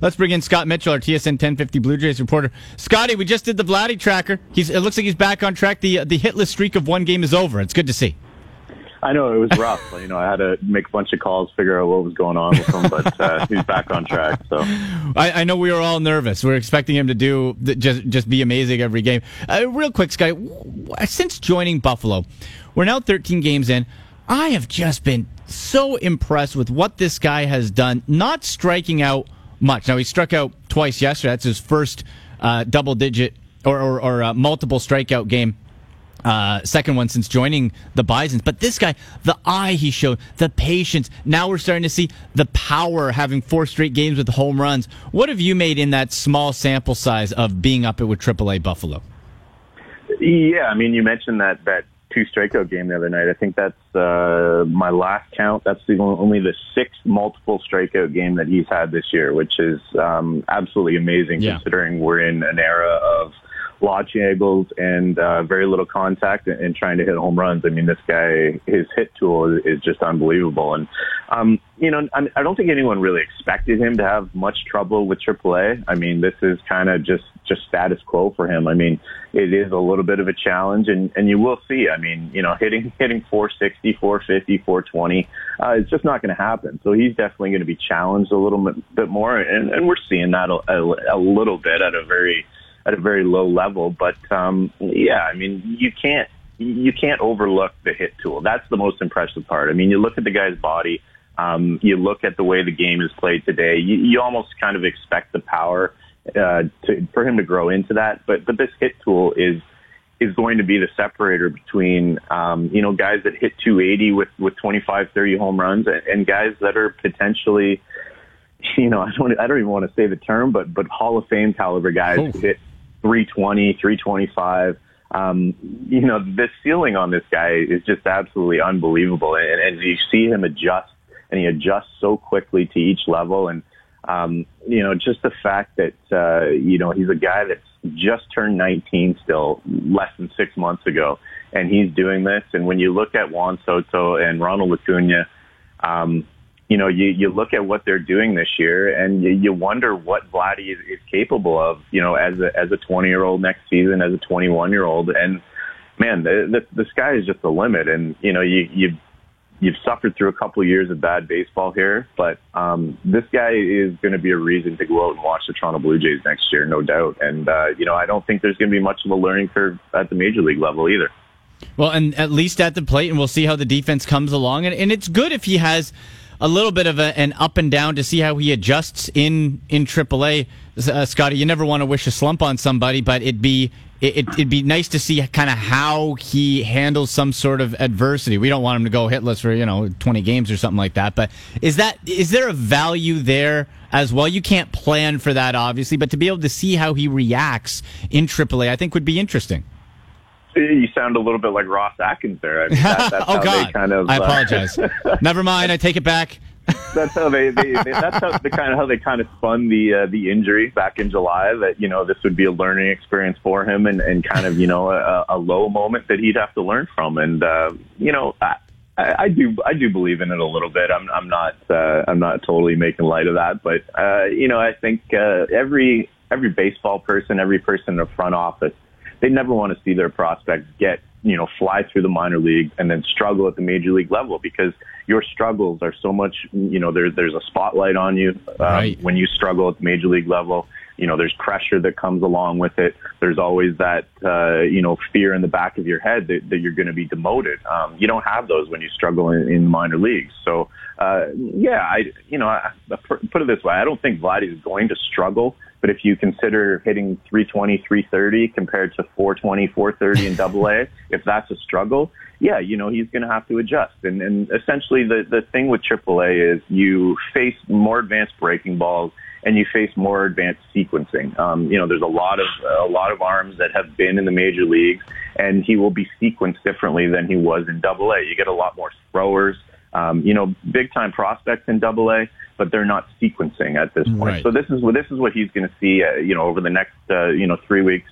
Let's bring in Scott Mitchell, our TSN 1050 Blue Jays reporter. Scotty, we just did the Vladdy tracker. He's, it looks like he's back on track. The the hitless streak of one game is over. It's good to see. I know it was rough. you know, I had to make a bunch of calls, figure out what was going on with him, but uh, he's back on track. So I, I, know we were all nervous. We are expecting him to do just just be amazing every game. Uh, real quick, Scotty, since joining Buffalo, we're now 13 games in. I have just been so impressed with what this guy has done, not striking out much. Now, he struck out twice yesterday. That's his first uh, double digit or, or, or uh, multiple strikeout game. Uh, second one since joining the Bisons. But this guy, the eye he showed, the patience. Now we're starting to see the power having four straight games with home runs. What have you made in that small sample size of being up it with AAA Buffalo? Yeah, I mean, you mentioned that that two strikeout game the other night. I think that's uh, my last count. That's the only the sixth multiple strikeout game that he's had this year, which is um, absolutely amazing yeah. considering we're in an era of launch angles and uh, very little contact and, and trying to hit home runs. I mean, this guy, his hit tool is, is just unbelievable. And, um, you know, I, I don't think anyone really expected him to have much trouble with AAA. I mean, this is kind of just, just status quo for him. I mean, it is a little bit of a challenge and, and you will see, I mean, you know, hitting, hitting 460, 450, 420, uh, it's just not going to happen. So he's definitely going to be challenged a little bit more. And, and we're seeing that a, a, a little bit at a very, at a very low level. But um, yeah, I mean, you can't you can't overlook the hit tool. That's the most impressive part. I mean, you look at the guy's body. Um, you look at the way the game is played today. You, you almost kind of expect the power uh, to, for him to grow into that. But but this hit tool is is going to be the separator between um, you know guys that hit 280 with with 25, 30 home runs and, and guys that are potentially you know I don't I don't even want to say the term, but but Hall of Fame caliber guys who hit 320, 325. Um, you know, the ceiling on this guy is just absolutely unbelievable. And, and you see him adjust and he adjusts so quickly to each level. And, um, you know, just the fact that, uh, you know, he's a guy that's just turned 19 still less than six months ago. And he's doing this. And when you look at Juan Soto and Ronald Acuna, um, you know, you, you look at what they're doing this year and you, you wonder what Vladdy is, is capable of, you know, as a, as a 20 year old next season, as a 21 year old. And man, the, the, the sky is just the limit. And, you know, you, you, you've suffered through a couple of years of bad baseball here, but um, this guy is going to be a reason to go out and watch the Toronto Blue Jays next year, no doubt. And, uh, you know, I don't think there's going to be much of a learning curve at the major league level either. Well, and at least at the plate, and we'll see how the defense comes along. And, and it's good if he has a little bit of a, an up and down to see how he adjusts in in AAA. Uh, Scotty, you never want to wish a slump on somebody, but it'd be it, would be nice to see kind of how he handles some sort of adversity. We don't want him to go hitless for you know twenty games or something like that. But is that is there a value there as well? You can't plan for that, obviously, but to be able to see how he reacts in AAA, I think would be interesting you sound a little bit like Ross Atkins there. I mean, that, that's oh God! kind of, I uh, apologize. Uh, Never mind. I take it back. that's how they, they, they that's how the kind of how they kind of spun the uh, the injury back in July that you know this would be a learning experience for him and and kind of you know a, a low moment that he'd have to learn from and uh, you know I, I do I do believe in it a little bit. I'm I'm not uh, I'm not totally making light of that, but uh, you know I think uh, every every baseball person, every person in the front office they never want to see their prospects get, you know, fly through the minor leagues and then struggle at the major league level because your struggles are so much, you know, there's, there's a spotlight on you um, right. when you struggle at the major league level. You know, there's pressure that comes along with it. There's always that, uh, you know, fear in the back of your head that, that you're going to be demoted. Um, you don't have those when you struggle in, in minor leagues. So, uh, yeah, I, you know, I, put it this way. I don't think Vladdy is going to struggle but if you consider hitting 320, 330 compared to 420, 430 in double A, if that's a struggle, yeah, you know, he's going to have to adjust. And, and essentially the, the thing with AAA is you face more advanced breaking balls and you face more advanced sequencing. Um, you know, there's a lot of, a lot of arms that have been in the major leagues and he will be sequenced differently than he was in double A. You get a lot more throwers, um, you know, big time prospects in double A but they're not sequencing at this point. Right. So this is what this is what he's going to see, uh, you know, over the next uh, you know three weeks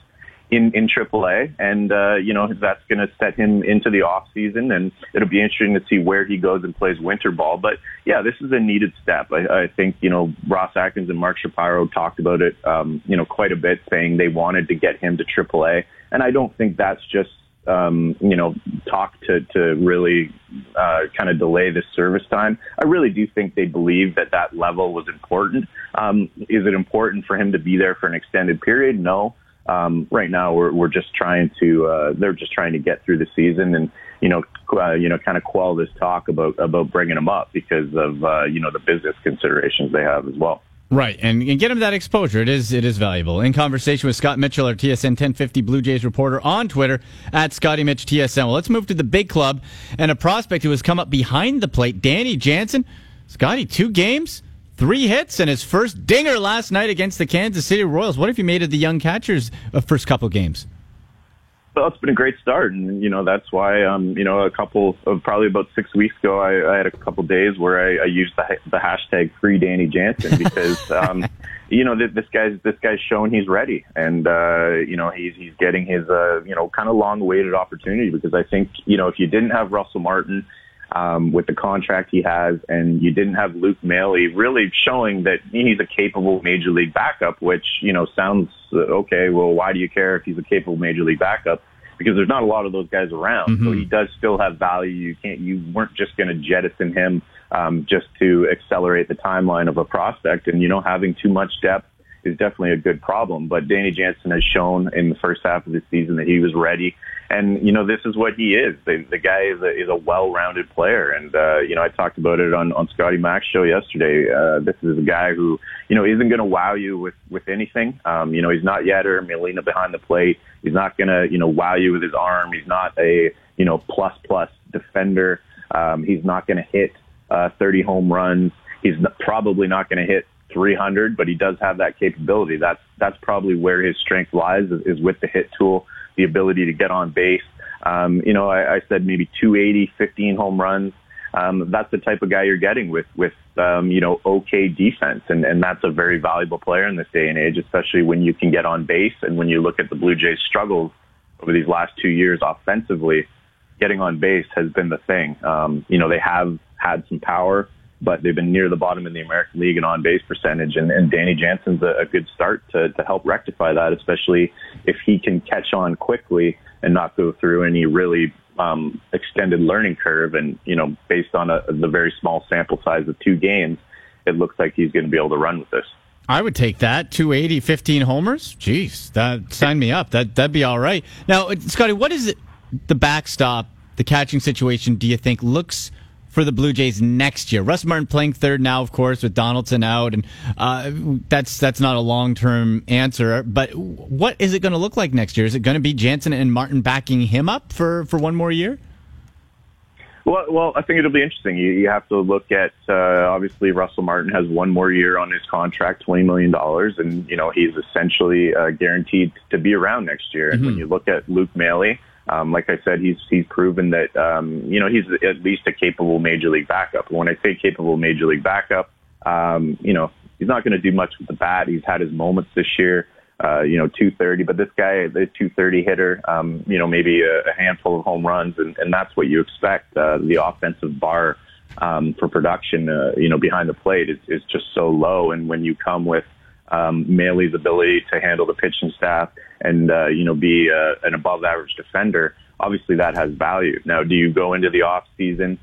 in in AAA, and uh, you know that's going to set him into the off season, and it'll be interesting to see where he goes and plays winter ball. But yeah, this is a needed step. I, I think you know Ross Atkins and Mark Shapiro talked about it, um, you know, quite a bit, saying they wanted to get him to AAA, and I don't think that's just um, you know, talk to, to really uh, kind of delay the service time. I really do think they believe that that level was important. Um, is it important for him to be there for an extended period? No um, right now we're we're just trying to uh, they're just trying to get through the season and you know uh, you know kind of quell this talk about about bringing them up because of uh, you know the business considerations they have as well. Right, and, and get him that exposure. It is it is valuable. In conversation with Scott Mitchell, our TSN 1050 Blue Jays reporter on Twitter at Scotty Mitch TSN. Well, let's move to the big club and a prospect who has come up behind the plate, Danny Jansen. Scotty, two games, Three hits and his first dinger last night against the Kansas City Royals. What have you made of the young catchers' uh, first couple games? Well, it's been a great start, and you know that's why um, you know a couple of probably about six weeks ago, I, I had a couple days where I, I used the, the hashtag free Danny Jansen because um, you know this guy's this guy's shown he's ready, and uh, you know he's he's getting his uh, you know kind of long awaited opportunity because I think you know if you didn't have Russell Martin um, with the contract he has, and you didn't have Luke Maile really showing that he's a capable major league backup, which you know sounds uh, okay. Well, why do you care if he's a capable major league backup? Because there's not a lot of those guys around, mm-hmm. so he does still have value. You can't, you weren't just going to jettison him um, just to accelerate the timeline of a prospect, and you know having too much depth is definitely a good problem. But Danny Jansen has shown in the first half of the season that he was ready. And, you know, this is what he is. The, the guy is a, is a well-rounded player. And, uh, you know, I talked about it on, on Scotty Mac's show yesterday. Uh, this is a guy who, you know, isn't going to wow you with, with anything. Um, you know, he's not Yadier, Molina behind the plate. He's not going to, you know, wow you with his arm. He's not a, you know, plus plus defender. Um, he's not going to hit, uh, 30 home runs. He's probably not going to hit 300, but he does have that capability. That's that's probably where his strength lies is, is with the hit tool, the ability to get on base. Um, you know, I, I said maybe 280, 15 home runs. Um, that's the type of guy you're getting with with um, you know okay defense, and and that's a very valuable player in this day and age, especially when you can get on base and when you look at the Blue Jays' struggles over these last two years offensively. Getting on base has been the thing. Um, you know, they have had some power but they've been near the bottom in the American League in on base percentage. And, and Danny Jansen's a, a good start to, to help rectify that, especially if he can catch on quickly and not go through any really um, extended learning curve. And, you know, based on a, the very small sample size of two games, it looks like he's going to be able to run with this. I would take that. 280, 15 homers? Jeez, that sign me up. That, that'd be all right. Now, Scotty, what is it, the backstop, the catching situation, do you think looks – for the Blue Jays next year. Russ Martin playing third now, of course, with Donaldson out, and uh, that's that's not a long term answer. But what is it going to look like next year? Is it going to be Jansen and Martin backing him up for for one more year? Well, well, I think it'll be interesting. You, you have to look at uh, obviously Russell Martin has one more year on his contract, twenty million dollars, and you know he's essentially uh, guaranteed to be around next year. And mm-hmm. when you look at Luke Maile um, like I said, he's he's proven that um, you know he's at least a capable major league backup. When I say capable major league backup, um, you know he's not going to do much with the bat. He's had his moments this year. Uh, you know, 230, but this guy, the 230 hitter, um, you know, maybe a, a handful of home runs, and, and that's what you expect. Uh, the offensive bar um, for production, uh, you know, behind the plate is, is just so low. And when you come with um, Maile's ability to handle the pitching staff and, uh, you know, be uh, an above average defender, obviously that has value. Now, do you go into the off season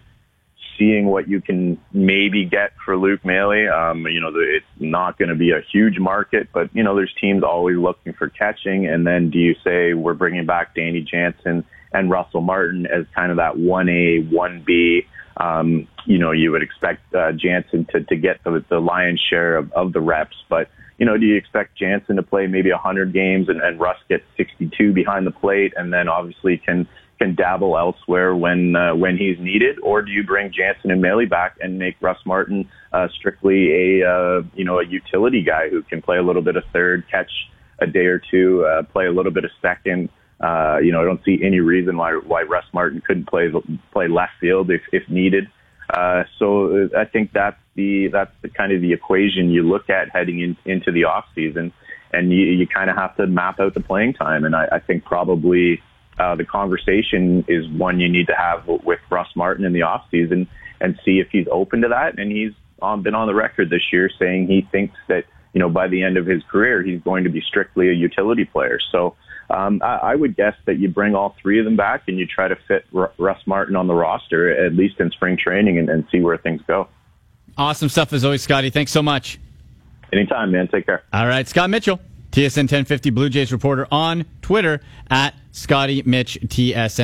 seeing what you can maybe get for Luke Maile? Um, you know, it's not going to be a huge market, but, you know, there's teams always looking for catching. And then do you say we're bringing back Danny Jansen and Russell Martin as kind of that 1A, 1B? Um, you know, you would expect uh, Jansen to, to get the, the lion's share of, of the reps, but you know, do you expect Jansen to play maybe 100 games and, and Russ gets 62 behind the plate and then obviously can can dabble elsewhere when uh, when he's needed, or do you bring Jansen and Maile back and make Russ Martin uh, strictly a uh, you know a utility guy who can play a little bit of third, catch a day or two, uh, play a little bit of second? Uh, you know, I don't see any reason why why Russ Martin couldn't play play left field if if needed. Uh, so I think that's the that's the kind of the equation you look at heading in, into the off season, and you, you kind of have to map out the playing time. And I, I think probably uh, the conversation is one you need to have with Russ Martin in the off season and see if he's open to that. And he's um, been on the record this year saying he thinks that you know by the end of his career he's going to be strictly a utility player. So um, I, I would guess that you bring all three of them back and you try to fit R- Russ Martin on the roster at least in spring training and, and see where things go. Awesome stuff as always, Scotty. Thanks so much. Anytime, man. Take care. All right, Scott Mitchell, TSN 1050 Blue Jays reporter on Twitter at Scotty Mitch TSN.